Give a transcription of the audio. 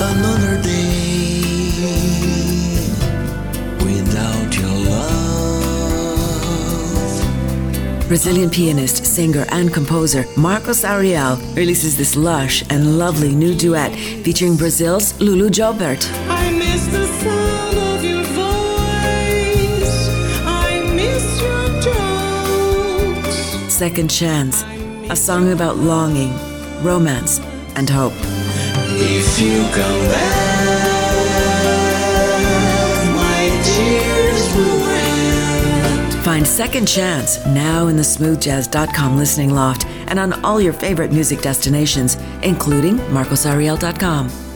another day without your love. Brazilian pianist, singer, and composer Marcos Ariel releases this lush and lovely new duet featuring Brazil's Lulu Jopert. I miss the sound of your voice. I miss your jokes. Second Chance, a song about longing, romance, and hope. If you come back, my tears will end. Find Second Chance now in the smoothjazz.com listening loft and on all your favorite music destinations, including marcosariel.com.